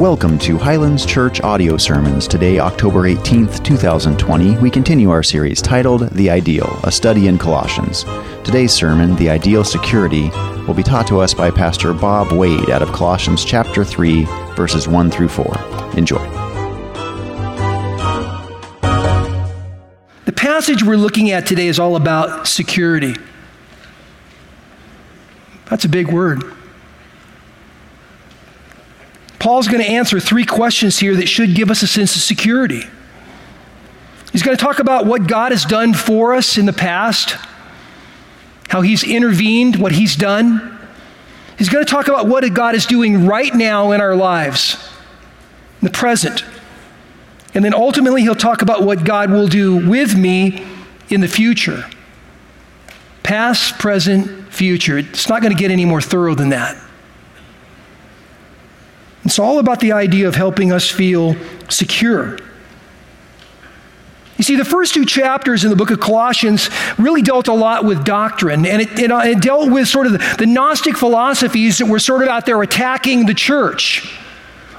Welcome to Highlands Church Audio Sermons. Today, October 18th, 2020, we continue our series titled The Ideal, a study in Colossians. Today's sermon, The Ideal Security, will be taught to us by Pastor Bob Wade out of Colossians chapter 3, verses 1 through 4. Enjoy. The passage we're looking at today is all about security. That's a big word. Paul's going to answer three questions here that should give us a sense of security. He's going to talk about what God has done for us in the past, how he's intervened, what he's done. He's going to talk about what God is doing right now in our lives, in the present. And then ultimately, he'll talk about what God will do with me in the future. Past, present, future. It's not going to get any more thorough than that. It's all about the idea of helping us feel secure. You see, the first two chapters in the book of Colossians really dealt a lot with doctrine, and it, it, uh, it dealt with sort of the, the Gnostic philosophies that were sort of out there attacking the church.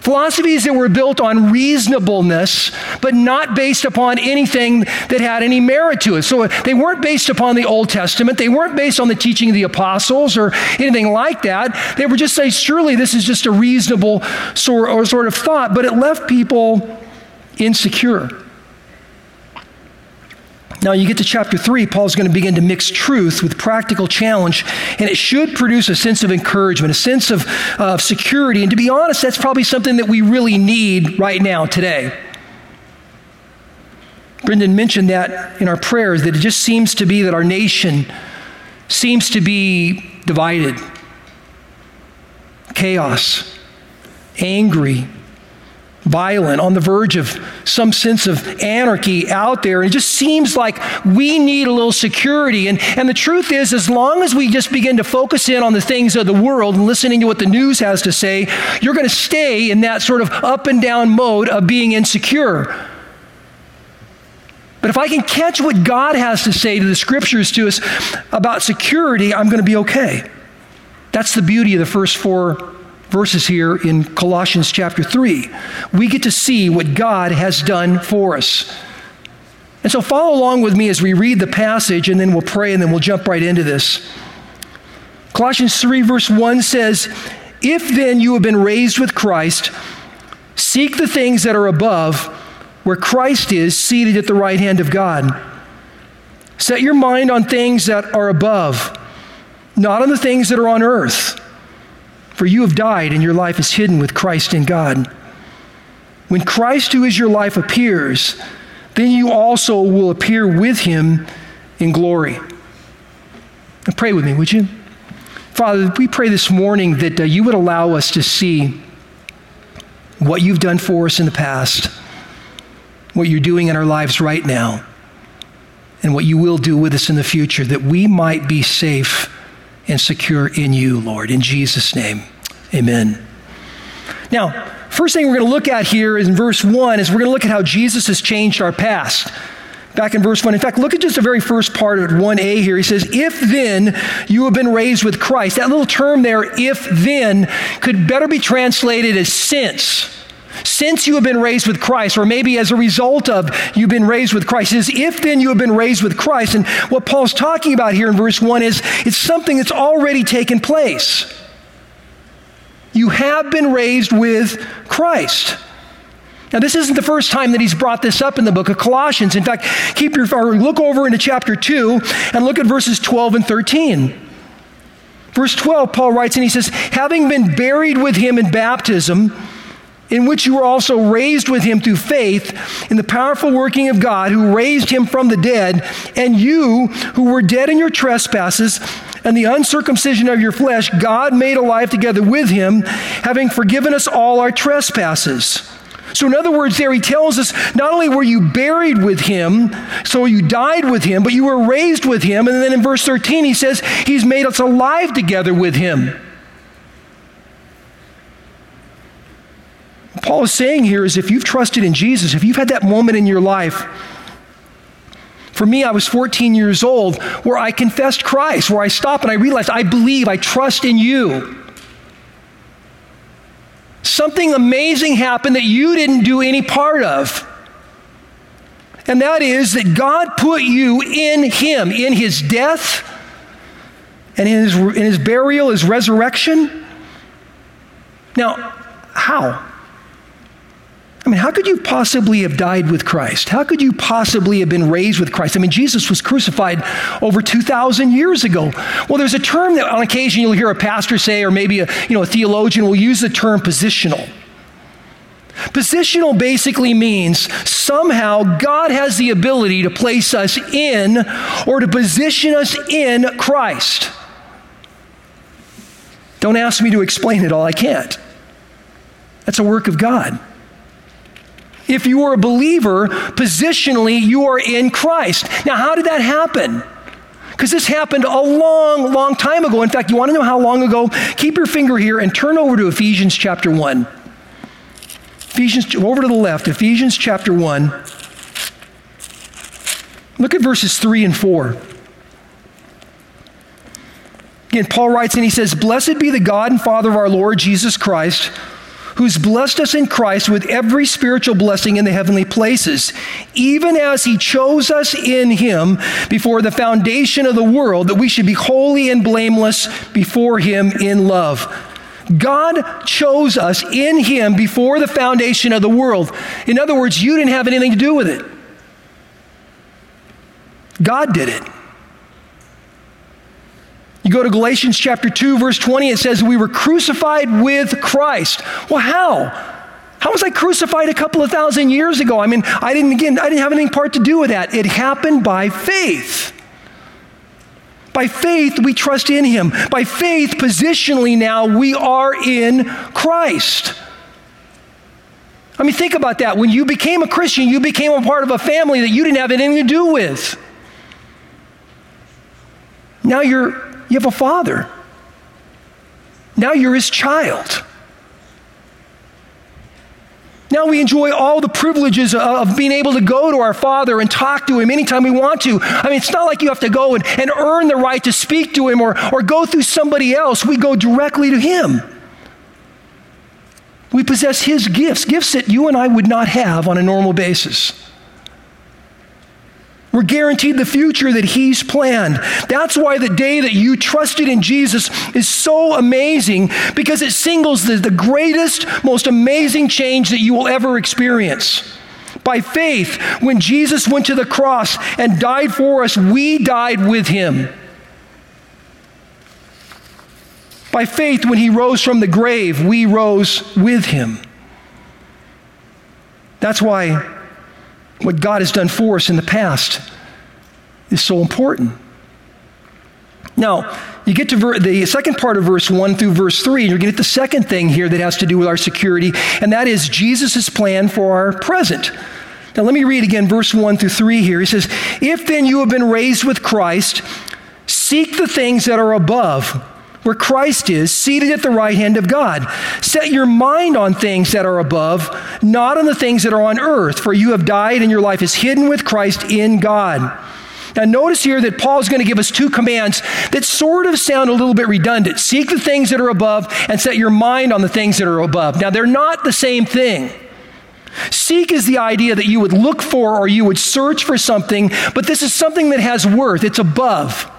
Philosophies that were built on reasonableness, but not based upon anything that had any merit to it. So they weren't based upon the Old Testament. They weren't based on the teaching of the apostles or anything like that. They were just saying, surely this is just a reasonable sort, or sort of thought, but it left people insecure. Now, you get to chapter three, Paul's going to begin to mix truth with practical challenge, and it should produce a sense of encouragement, a sense of, uh, security. And to be honest, that's probably something that we really need right now, today. Brendan mentioned that in our prayers, that it just seems to be that our nation seems to be divided, chaos, angry, violent, on the verge of some sense of anarchy out there. And it just seems like we need a little security. And, and the truth is, as long as we just begin to focus in on the things of the world and listening to what the news has to say, you're going to stay in that sort of up and down mode of being insecure. But if I can catch what God has to say to the scriptures to us about security, I'm going to be okay. That's the beauty of the first four verses here in Colossians chapter 3. We get to see what God has done for us. And so follow along with me as we read the passage, and then we'll pray, and then we'll jump right into this. Colossians 3, verse 1 says, If then you have been raised with Christ, seek the things that are above, where Christ is seated at the right hand of God. Set your mind on things that are above, not on the things that are on earth. For you have died, and your life is hidden with Christ in God. When Christ, who is your life, appears, then you also will appear with him in glory. Now pray with me, would you? Father, we pray this morning that uh, you would allow us to see what you've done for us in the past, what you're doing in our lives right now, and what you will do with us in the future, that we might be safe and secure in you, Lord. In Jesus' name, amen. Now, first thing we're going to look at here is in verse 1 is we're going to look at how Jesus has changed our past. Back in verse 1. In fact, look at just the very first part of 1a here. He says, If then you have been raised with Christ. That little term there, if then, could better be translated as since since you have been raised with Christ, or maybe as a result of you've been raised with Christ, is if then you have been raised with Christ. And what Paul's talking about here in verse 1 is it's something that's already taken place. You have been raised with Christ. Now, this isn't the first time that he's brought this up in the book of Colossians. In fact, keep your look over into chapter 2 and look at verses 12 and 13. Verse 12, Paul writes, and he says, Having been buried with him in baptism, in which you were also raised with him through faith in the powerful working of God who raised him from the dead, and you who were dead in your trespasses and the uncircumcision of your flesh, God made alive together with him, having forgiven us all our trespasses. So, in other words, there he tells us not only were you buried with him, so you died with him, but you were raised with him. And then in verse 13, he says, He's made us alive together with him. Paul is saying here is if you've trusted in Jesus, if you've had that moment in your life, for me, I was 14 years old where I confessed Christ, where I stopped and I realized I believe, I trust in you. something amazing happened that you didn't do any part of. And that is that God put you in Him, in His death, and in His, in his burial, His resurrection. Now, how? I mean, how could you possibly have died with Christ? How could you possibly have been raised with Christ? I mean, Jesus was crucified over 2,000 years ago. Well, there's a term that on occasion you'll hear a pastor say, or maybe a, you know, a theologian will use the term positional. Positional basically means somehow God has the ability to place us in or to position us in Christ. Don't ask me to explain it all, I can't. That's a work of God. If you are a believer, positionally, you are in Christ. Now, how did that happen? Because this happened a long, long time ago. In fact, you want to know how long ago? Keep your finger here and turn over to Ephesians chapter 1. Ephesians, over to the left, Ephesians chapter 1. Look at verses 3 and 4. Again, Paul writes and he says, Blessed be the God and Father of our Lord Jesus Christ who's blessed us in Christ with every spiritual blessing in the heavenly places, even as he chose us in him before the foundation of the world, that we should be holy and blameless before him in love. God chose us in him before the foundation of the world. In other words, you didn't have anything to do with it. God did it. You go to Galatians chapter 2, verse 20, it says, We were crucified with Christ. Well, how? How was I crucified a couple of thousand years ago? I mean, I didn't, again, I didn't have anything part to do with that. It happened by faith. By faith, we trust in Him. By faith, positionally now, we are in Christ. I mean, think about that. When you became a Christian, you became a part of a family that you didn't have anything to do with. Now you're you have a father. Now you're his child. Now we enjoy all the privileges of being able to go to our Father and talk to Him anytime we want to. I mean, it's not like you have to go and, and earn the right to speak to Him or, or go through somebody else. We go directly to Him. We possess His gifts, gifts that you and I would not have on a normal basis. We're guaranteed the future that He's planned. That's why the day that you trusted in Jesus is so amazing because it singles the, the greatest, most amazing change that you will ever experience. By faith, when Jesus went to the cross and died for us, we died with Him. By faith, when He rose from the grave, we rose with Him. That's why what God has done for us in the past is so important. Now, you get to ver- the second part of verse 1 through verse 3, and you're going to get the second thing here that has to do with our security, and that is Jesus' plan for our present. Now, let me read again verse 1 through 3 here. He says, If then you have been raised with Christ, seek the things that are above where Christ is, seated at the right hand of God. Set your mind on things that are above, not on the things that are on earth, for you have died and your life is hidden with Christ in God. Now, notice here that Paul is going to give us two commands that sort of sound a little bit redundant seek the things that are above and set your mind on the things that are above. Now, they're not the same thing. Seek is the idea that you would look for or you would search for something, but this is something that has worth, it's above.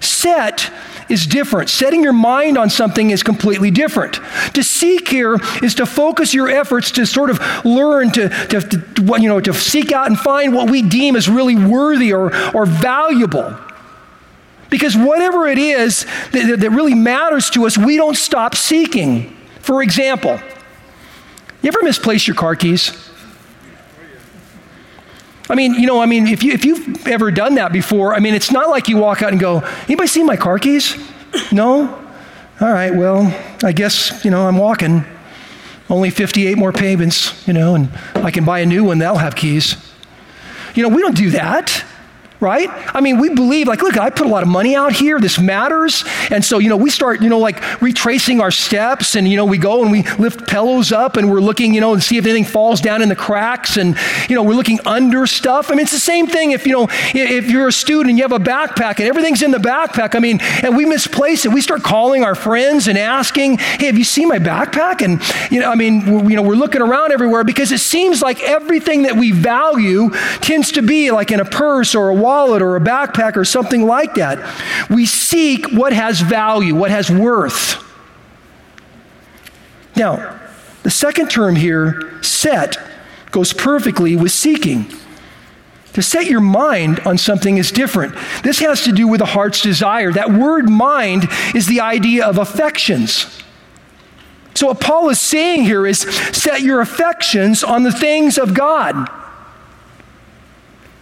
Set is different. Setting your mind on something is completely different. To seek here is to focus your efforts to sort of learn to, to, to, you know, to seek out and find what we deem as really worthy or, or valuable. Because whatever it is that, that really matters to us, we don't stop seeking. For example, you ever misplace your car keys? I mean, you know, I mean, if, you, if you've ever done that before, I mean, it's not like you walk out and go, anybody see my car keys? No? All right, well, I guess, you know, I'm walking. Only 58 more payments, you know, and I can buy a new one that'll have keys. You know, we don't do that. Right? I mean, we believe, like, look, I put a lot of money out here. This matters. And so, you know, we start, you know, like retracing our steps and, you know, we go and we lift pillows up and we're looking, you know, and see if anything falls down in the cracks and, you know, we're looking under stuff. I mean, it's the same thing if, you know, if you're a student and you have a backpack and everything's in the backpack, I mean, and we misplace it, we start calling our friends and asking, hey, have you seen my backpack? And, you know, I mean, you know, we're looking around everywhere because it seems like everything that we value tends to be like in a purse or a wallet or a backpack or something like that. We seek what has value, what has worth. Now, the second term here, set, goes perfectly with seeking. To set your mind on something is different. This has to do with the heart's desire. That word mind is the idea of affections. So, what Paul is saying here is set your affections on the things of God.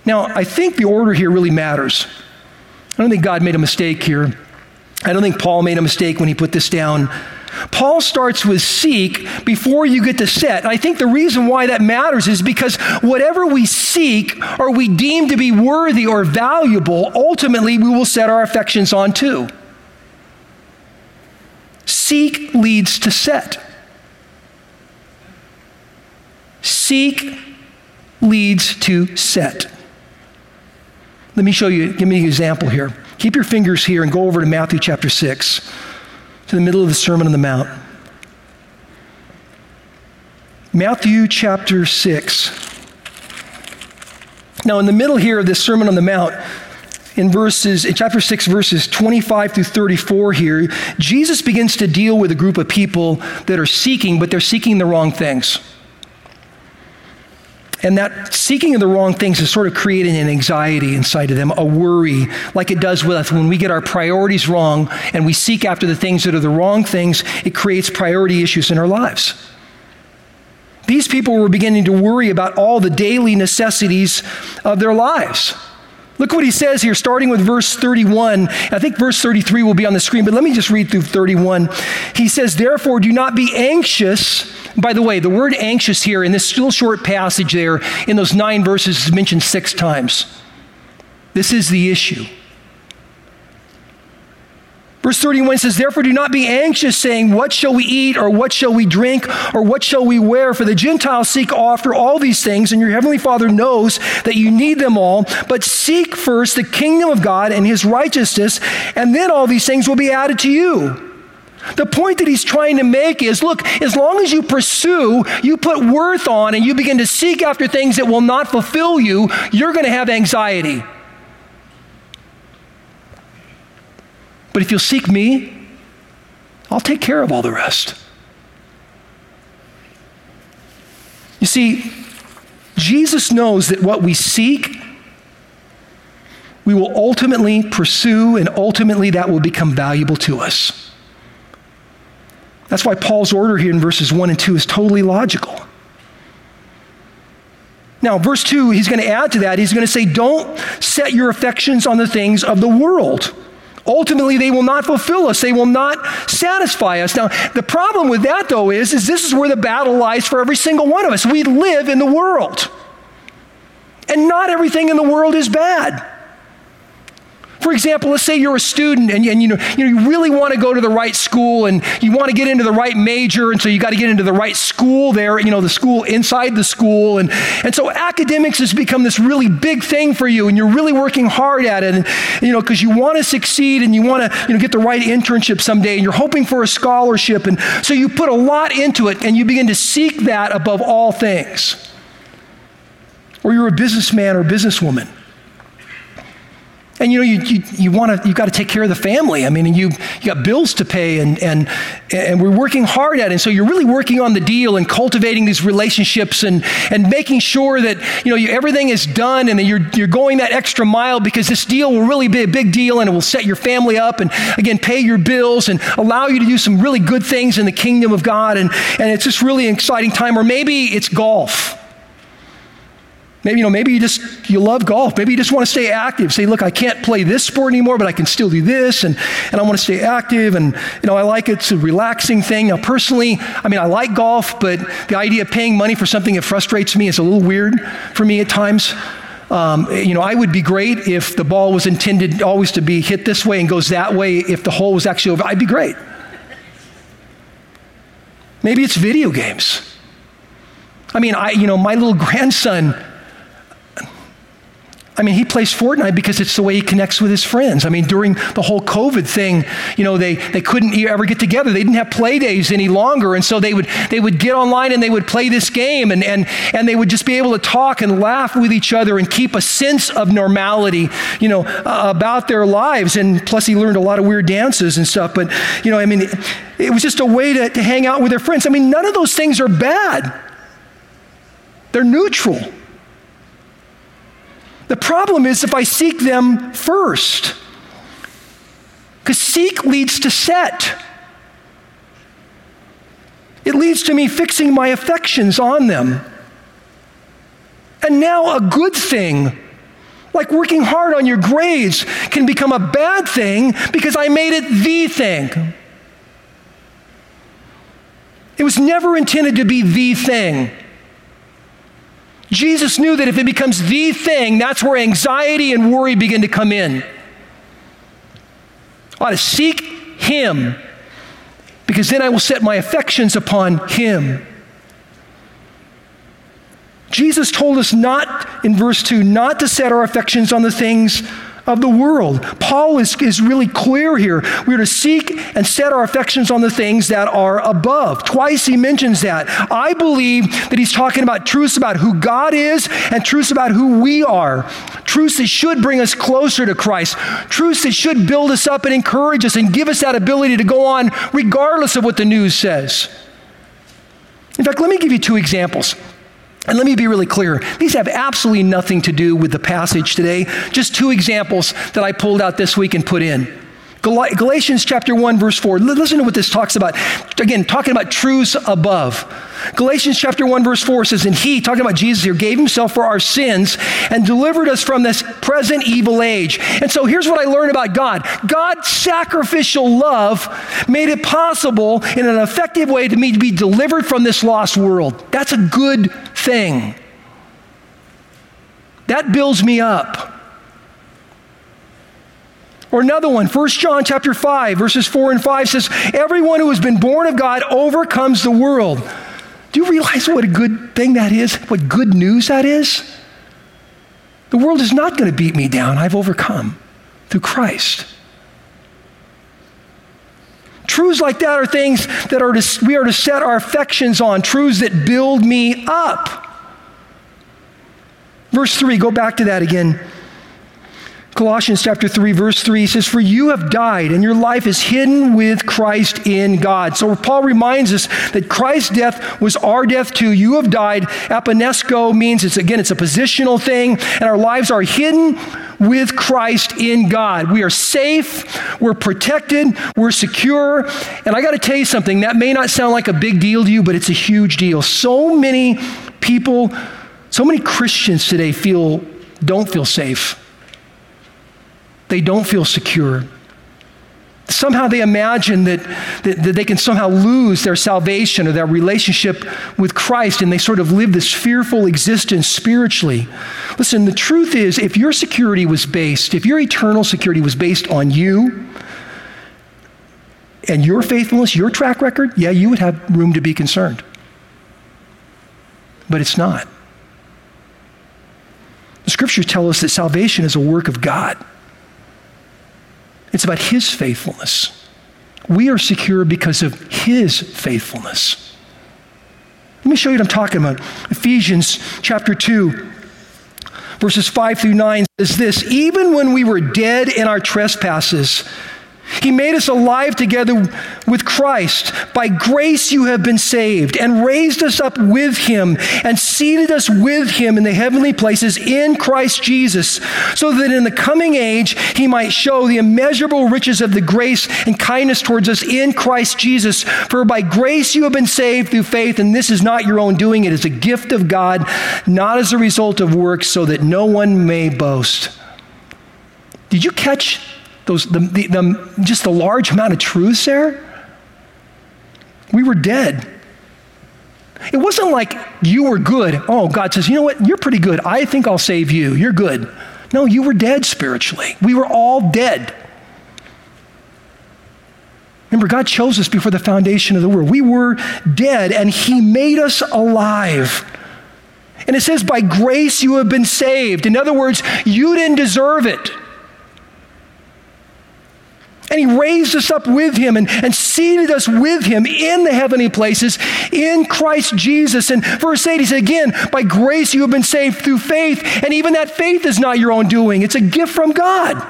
Now, I think the order here really matters. I don't think God made a mistake here. I don't think Paul made a mistake when he put this down. Paul starts with seek before you get to set. I think the reason why that matters is because whatever we seek or we deem to be worthy or valuable, ultimately we will set our affections on too. Seek leads to set. Seek leads to set. Let me show you, give me an example here. Keep your fingers here and go over to Matthew chapter 6, to the middle of the Sermon on the Mount. Matthew chapter 6. Now, in the middle here of this Sermon on the Mount, in verses in chapter 6 verses 25 through 34 here jesus begins to deal with a group of people that are seeking but they're seeking the wrong things and that seeking of the wrong things is sort of creating an anxiety inside of them, a worry, like it does with us. When we get our priorities wrong and we seek after the things that are the wrong things, it creates priority issues in our lives. These people were beginning to worry about all the daily necessities of their lives. Look what he says here, starting with verse 31. I think verse 33 will be on the screen, but let me just read through 31. He says, Therefore, do not be anxious. By the way, the word anxious here in this still short passage there, in those nine verses, is mentioned six times. This is the issue. Verse 31 says, Therefore do not be anxious, saying, What shall we eat, or what shall we drink, or what shall we wear? For the Gentiles seek after all these things, and your heavenly Father knows that you need them all. But seek first the kingdom of God and his righteousness, and then all these things will be added to you. The point that he's trying to make is look, as long as you pursue, you put worth on, and you begin to seek after things that will not fulfill you, you're going to have anxiety. But if you'll seek me, I'll take care of all the rest. You see, Jesus knows that what we seek, we will ultimately pursue, and ultimately that will become valuable to us. That's why Paul's order here in verses 1 and 2 is totally logical. Now, verse 2, he's going to add to that. He's going to say, Don't set your affections on the things of the world Ultimately, they will not fulfill us. They will not satisfy us. Now, the problem with that, though, is, is this is where the battle lies for every single one of us. We live in the world. And not everything in the world is bad. For example, let's say you're a student and, and you, know, you, know, you really want to go to the right school and you want to get into the right major, and so you got to get into the right school there, you know, the school inside the school. And, and so academics has become this really big thing for you, and you're really working hard at it, and, you know, because you want to succeed and you want to, you know, get the right internship someday, and you're hoping for a scholarship. And so you put a lot into it, and you begin to seek that above all things. Or you're a businessman or businesswoman and you know, you, you, you want to, you've got to take care of the family. I mean, you, you got bills to pay and, and, and we're working hard at it. And so you're really working on the deal and cultivating these relationships and, and making sure that, you know, you, everything is done and that you're, you're going that extra mile because this deal will really be a big deal and it will set your family up and again, pay your bills and allow you to do some really good things in the kingdom of God. And, and it's just really an exciting time. Or maybe it's golf. Maybe, you know, maybe you just, you love golf. Maybe you just want to stay active. Say, look, I can't play this sport anymore, but I can still do this, and, and I want to stay active, and, you know, I like it. It's a relaxing thing. Now, personally, I mean, I like golf, but the idea of paying money for something that frustrates me is a little weird for me at times. Um, you know, I would be great if the ball was intended always to be hit this way and goes that way. If the hole was actually over, I'd be great. Maybe it's video games. I mean, I, you know, my little grandson I mean, he plays Fortnite because it's the way he connects with his friends. I mean, during the whole COVID thing, you know, they, they couldn't ever get together. They didn't have play days any longer. And so they would, they would get online and they would play this game and, and, and they would just be able to talk and laugh with each other and keep a sense of normality, you know, uh, about their lives. And plus, he learned a lot of weird dances and stuff. But, you know, I mean, it, it was just a way to, to hang out with their friends. I mean, none of those things are bad, they're neutral. The problem is if I seek them first. Because seek leads to set. It leads to me fixing my affections on them. And now a good thing, like working hard on your grades, can become a bad thing because I made it the thing. It was never intended to be the thing. Jesus knew that if it becomes the thing, that's where anxiety and worry begin to come in. I ought to seek Him because then I will set my affections upon Him. Jesus told us not, in verse 2, not to set our affections on the things of the world. Paul is, is really clear here. We're to seek and set our affections on the things that are above. Twice he mentions that. I believe that he's talking about truths about who God is and truths about who we are. Truths that should bring us closer to Christ. Truths that should build us up and encourage us and give us that ability to go on regardless of what the news says. In fact, let me give you two examples. And let me be really clear these have absolutely nothing to do with the passage today. Just two examples that I pulled out this week and put in. Galatians chapter 1, verse 4. Listen to what this talks about. Again, talking about truths above. Galatians chapter 1, verse 4 says, And he, talking about Jesus here, gave himself for our sins and delivered us from this present evil age. And so here's what I learned about God God's sacrificial love made it possible in an effective way to me to be delivered from this lost world. That's a good thing. That builds me up. Or another one, 1 John chapter 5, verses 4 and 5 says, Everyone who has been born of God overcomes the world. Do you realize what a good thing that is? What good news that is? The world is not going to beat me down. I've overcome through Christ. Truths like that are things that are to, we are to set our affections on, truths that build me up. Verse 3, go back to that again. Colossians chapter 3 verse 3 says for you have died and your life is hidden with Christ in God. So Paul reminds us that Christ's death was our death too. You have died. Apothnesko means it's again it's a positional thing and our lives are hidden with Christ in God. We are safe, we're protected, we're secure. And I got to tell you something that may not sound like a big deal to you, but it's a huge deal. So many people, so many Christians today feel don't feel safe they don't feel secure. Somehow they imagine that, that, that, they can somehow lose their salvation or their relationship with Christ, and they sort of live this fearful existence spiritually. Listen, the truth is, if your security was based, if your eternal security was based on you and your faithfulness, your track record, yeah, you would have room to be concerned. But it's not. The scriptures tell us that salvation is a work of God. It's about His faithfulness. We are secure because of His faithfulness. Let me show you what I'm talking about. Ephesians chapter 2, verses 5 through 9 says this Even when we were dead in our trespasses, he made us alive together with Christ. By grace you have been saved, and raised us up with him, and seated us with him in the heavenly places in Christ Jesus, so that in the coming age he might show the immeasurable riches of the grace and kindness towards us in Christ Jesus. For by grace you have been saved through faith, and this is not your own doing, it is a gift of God, not as a result of works, so that no one may boast. Did you catch those, the, the, the, just the large amount of truths there, we were dead. It wasn't like you were good. Oh, God says, you know what? You're pretty good. I think I'll save you. You're good. No, you were dead spiritually. We were all dead. Remember, God chose us before the foundation of the world. We were dead, and He made us alive. And it says, by grace you have been saved. In other words, you didn't deserve it. And he raised us up with him and, and seated us with him in the heavenly places in Christ Jesus. And verse 8, he said, Again, by grace you have been saved through faith. And even that faith is not your own doing, it's a gift from God.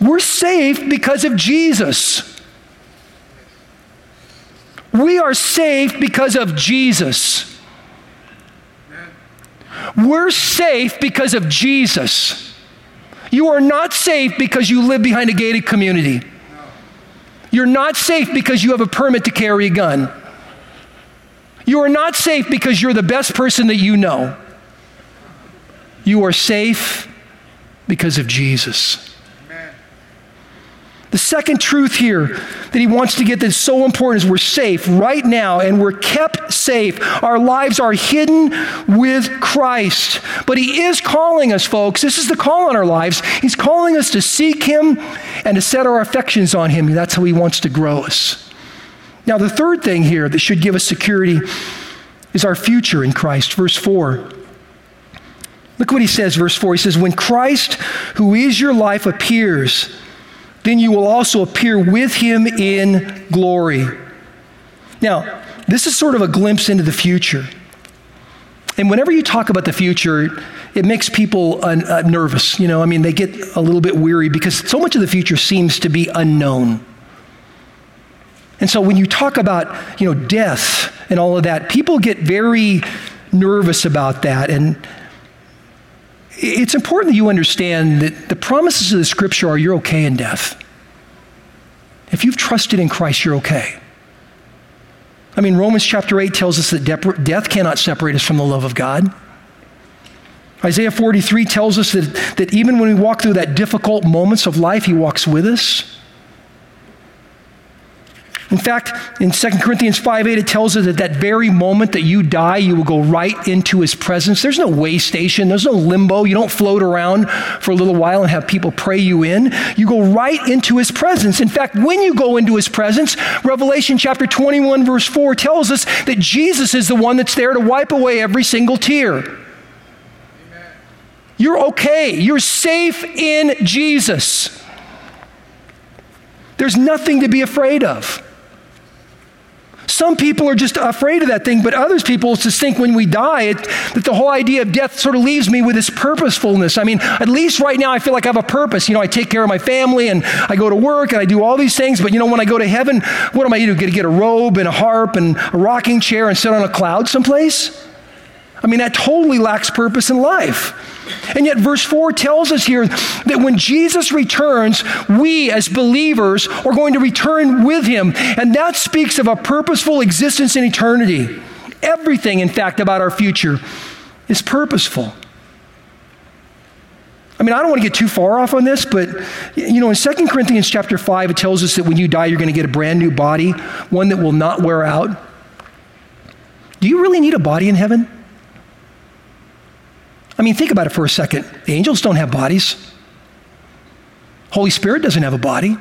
We're saved because of Jesus. We are saved because of Jesus. We're safe because of Jesus. You are not safe because you live behind a gated community. You're not safe because you have a permit to carry a gun. You are not safe because you're the best person that you know. You are safe because of Jesus. The second truth here that he wants to get that's so important is we're safe right now and we're kept safe. Our lives are hidden with Christ. But he is calling us, folks. This is the call on our lives. He's calling us to seek him and to set our affections on him. That's how he wants to grow us. Now, the third thing here that should give us security is our future in Christ. Verse 4. Look what he says, verse 4. He says, When Christ, who is your life, appears, then you will also appear with him in glory. Now, this is sort of a glimpse into the future. And whenever you talk about the future, it makes people uh, uh, nervous. You know, I mean, they get a little bit weary because so much of the future seems to be unknown. And so when you talk about, you know, death and all of that, people get very nervous about that. And it's important that you understand that the promises of the scripture are you're okay in death. If you've trusted in Christ, you're okay. I mean, Romans chapter 8 tells us that death cannot separate us from the love of God. Isaiah 43 tells us that, that even when we walk through that difficult moments of life, He walks with us. In fact, in 2 Corinthians 5 8, it tells us that that very moment that you die, you will go right into his presence. There's no way station, there's no limbo. You don't float around for a little while and have people pray you in. You go right into his presence. In fact, when you go into his presence, Revelation chapter 21, verse 4 tells us that Jesus is the one that's there to wipe away every single tear. You're okay. You're safe in Jesus. There's nothing to be afraid of. Some people are just afraid of that thing, but others people just think when we die it, that the whole idea of death sort of leaves me with this purposefulness. I mean, at least right now I feel like I have a purpose. You know, I take care of my family and I go to work and I do all these things, but you know, when I go to heaven, what am I going to get a robe and a harp and a rocking chair and sit on a cloud someplace? I mean, that totally lacks purpose in life. And yet, verse 4 tells us here that when Jesus returns, we as believers are going to return with him. And that speaks of a purposeful existence in eternity. Everything, in fact, about our future is purposeful. I mean, I don't want to get too far off on this, but you know, in 2 Corinthians chapter 5, it tells us that when you die, you're going to get a brand new body, one that will not wear out. Do you really need a body in heaven? I mean, think about it for a second. Angels don't have bodies. Holy Spirit doesn't have a body.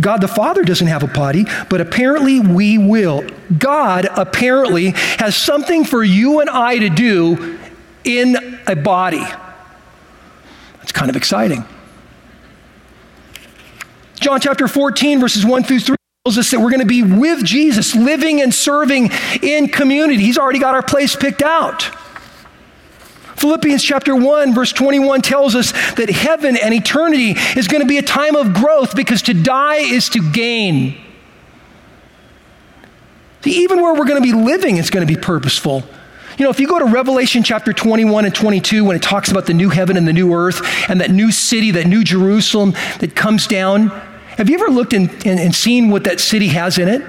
God the Father doesn't have a body, but apparently we will. God apparently has something for you and I to do in a body. It's kind of exciting. John chapter 14, verses 1 through 3 tells us that we're going to be with Jesus, living and serving in community. He's already got our place picked out. Philippians chapter 1, verse 21 tells us that heaven and eternity is going to be a time of growth because to die is to gain. See, even where we're going to be living is going to be purposeful. You know, if you go to Revelation chapter 21 and 22, when it talks about the new heaven and the new earth and that new city, that new Jerusalem that comes down, have you ever looked and, and, and seen what that city has in it?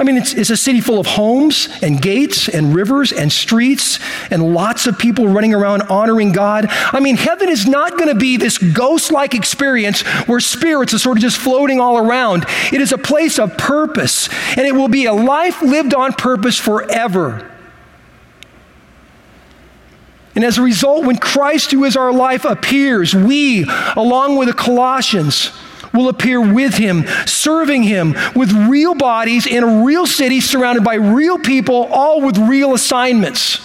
I mean, it's, it's, a city full of homes and gates and rivers and streets and lots of people running around honoring God. I mean, heaven is not going to be this ghost like experience where spirits are sort of just floating all around. It is a place of purpose, and it will be a life lived on purpose forever. And as a result, when Christ, who is our life, appears, we, along with the Colossians, will appear with him, serving him with real bodies in a real city surrounded by real people, all with real assignments.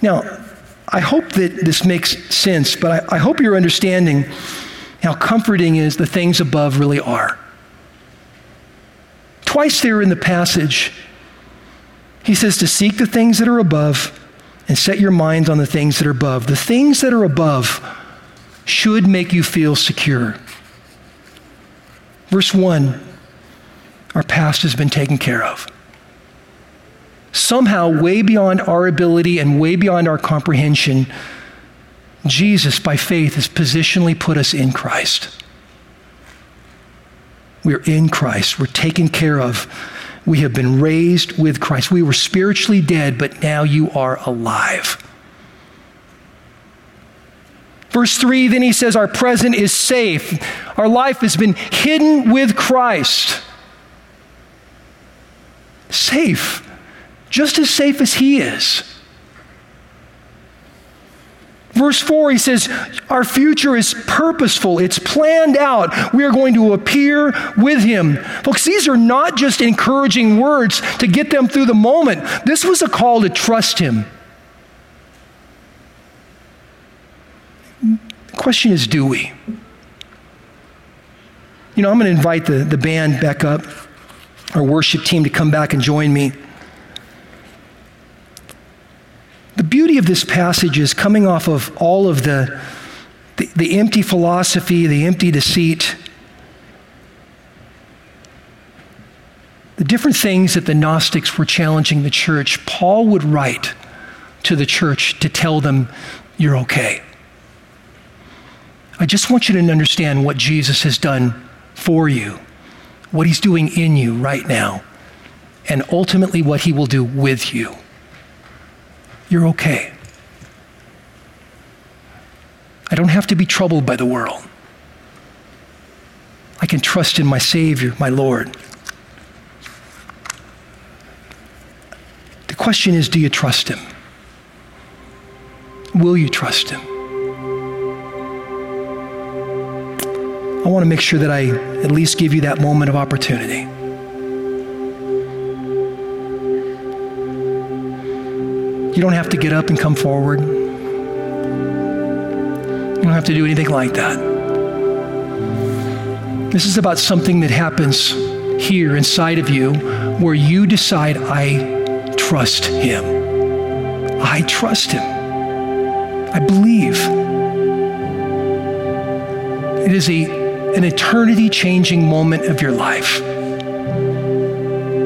Now, I hope that this makes sense, but I, I hope you're understanding how comforting is the things above really are. Twice there in the passage, he says to seek the things that are above and set your minds on the things that are above. The things that are above should make you feel secure. Verse 1 Our past has been taken care of. Somehow, way beyond our ability and way beyond our comprehension, Jesus, by faith, has positionally put us in Christ. We're in Christ. We're taken care of. We have been raised with Christ. We were spiritually dead, but now you are alive. Verse 3, then he says, Our present is safe. Our life has been hidden with Christ. Safe. Just as safe as he is. Verse 4, he says, Our future is purposeful, it's planned out. We are going to appear with him. Folks, these are not just encouraging words to get them through the moment. This was a call to trust him. Question is do we? You know, I'm going to invite the, the band back up, our worship team to come back and join me. The beauty of this passage is coming off of all of the, the, the empty philosophy, the empty deceit, the different things that the Gnostics were challenging the church. Paul would write to the church to tell them, You're okay. I just want you to understand what Jesus has done for you, what he's doing in you right now, and ultimately what he will do with you. You're okay. I don't have to be troubled by the world. I can trust in my Savior, my Lord. The question is do you trust Him? Will you trust Him? I want to make sure that I at least give you that moment of opportunity. You don't have to get up and come forward. You don't have to do anything like that. This is about something that happens here inside of you where you decide, I trust Him. I trust Him. I believe. It is a an eternity changing moment of your life.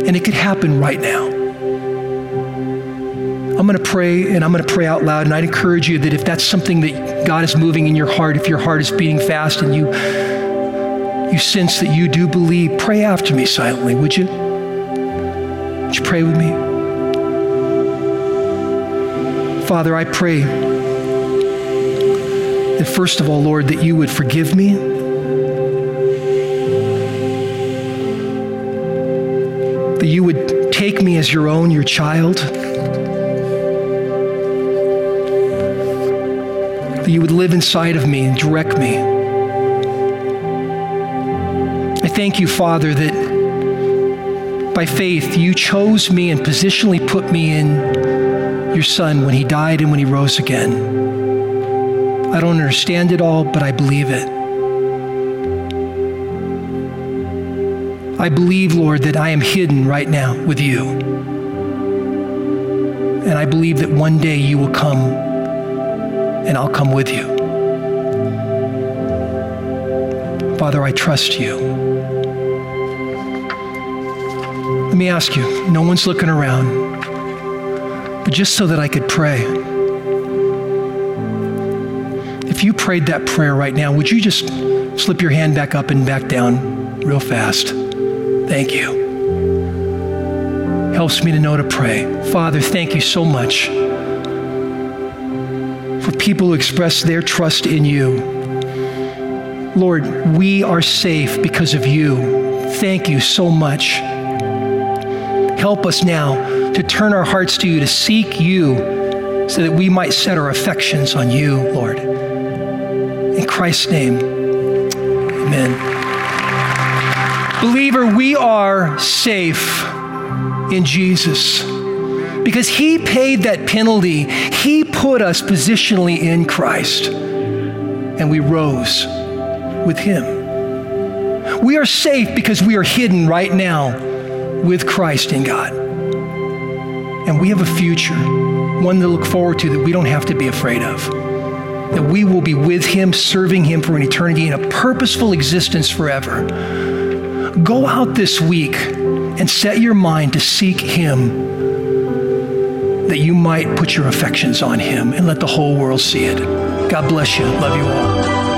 And it could happen right now. I'm going to pray and I'm going to pray out loud. And I'd encourage you that if that's something that God is moving in your heart, if your heart is beating fast and you, you sense that you do believe, pray after me silently, would you? Would you pray with me? Father, I pray that first of all, Lord, that you would forgive me that you would take me as your own, your child. That you would live inside of me and direct me. I thank you, Father, that by faith you chose me and positionally put me in your Son when he died and when he rose again. I don't understand it all, but I believe it. I believe, Lord, that I am hidden right now with you. And I believe that one day you will come and I'll come with you. Father, I trust you. Let me ask you no one's looking around, but just so that I could pray. If you prayed that prayer right now, would you just slip your hand back up and back down real fast? Thank you. Helps me to know to pray. Father, thank you so much for people who express their trust in you. Lord, we are safe because of you. Thank you so much. Help us now to turn our hearts to you, to seek you, so that we might set our affections on you, Lord. In Christ's name, amen. Believer, we are safe in Jesus because he paid that penalty. He put us positionally in Christ, and we rose with him. We are safe because we are hidden right now with Christ in God. And we have a future, one to look forward to that we don't have to be afraid of. That we will be with Him, serving Him for an eternity in a purposeful existence forever. Go out this week and set your mind to seek Him that you might put your affections on Him and let the whole world see it. God bless you. Love you all.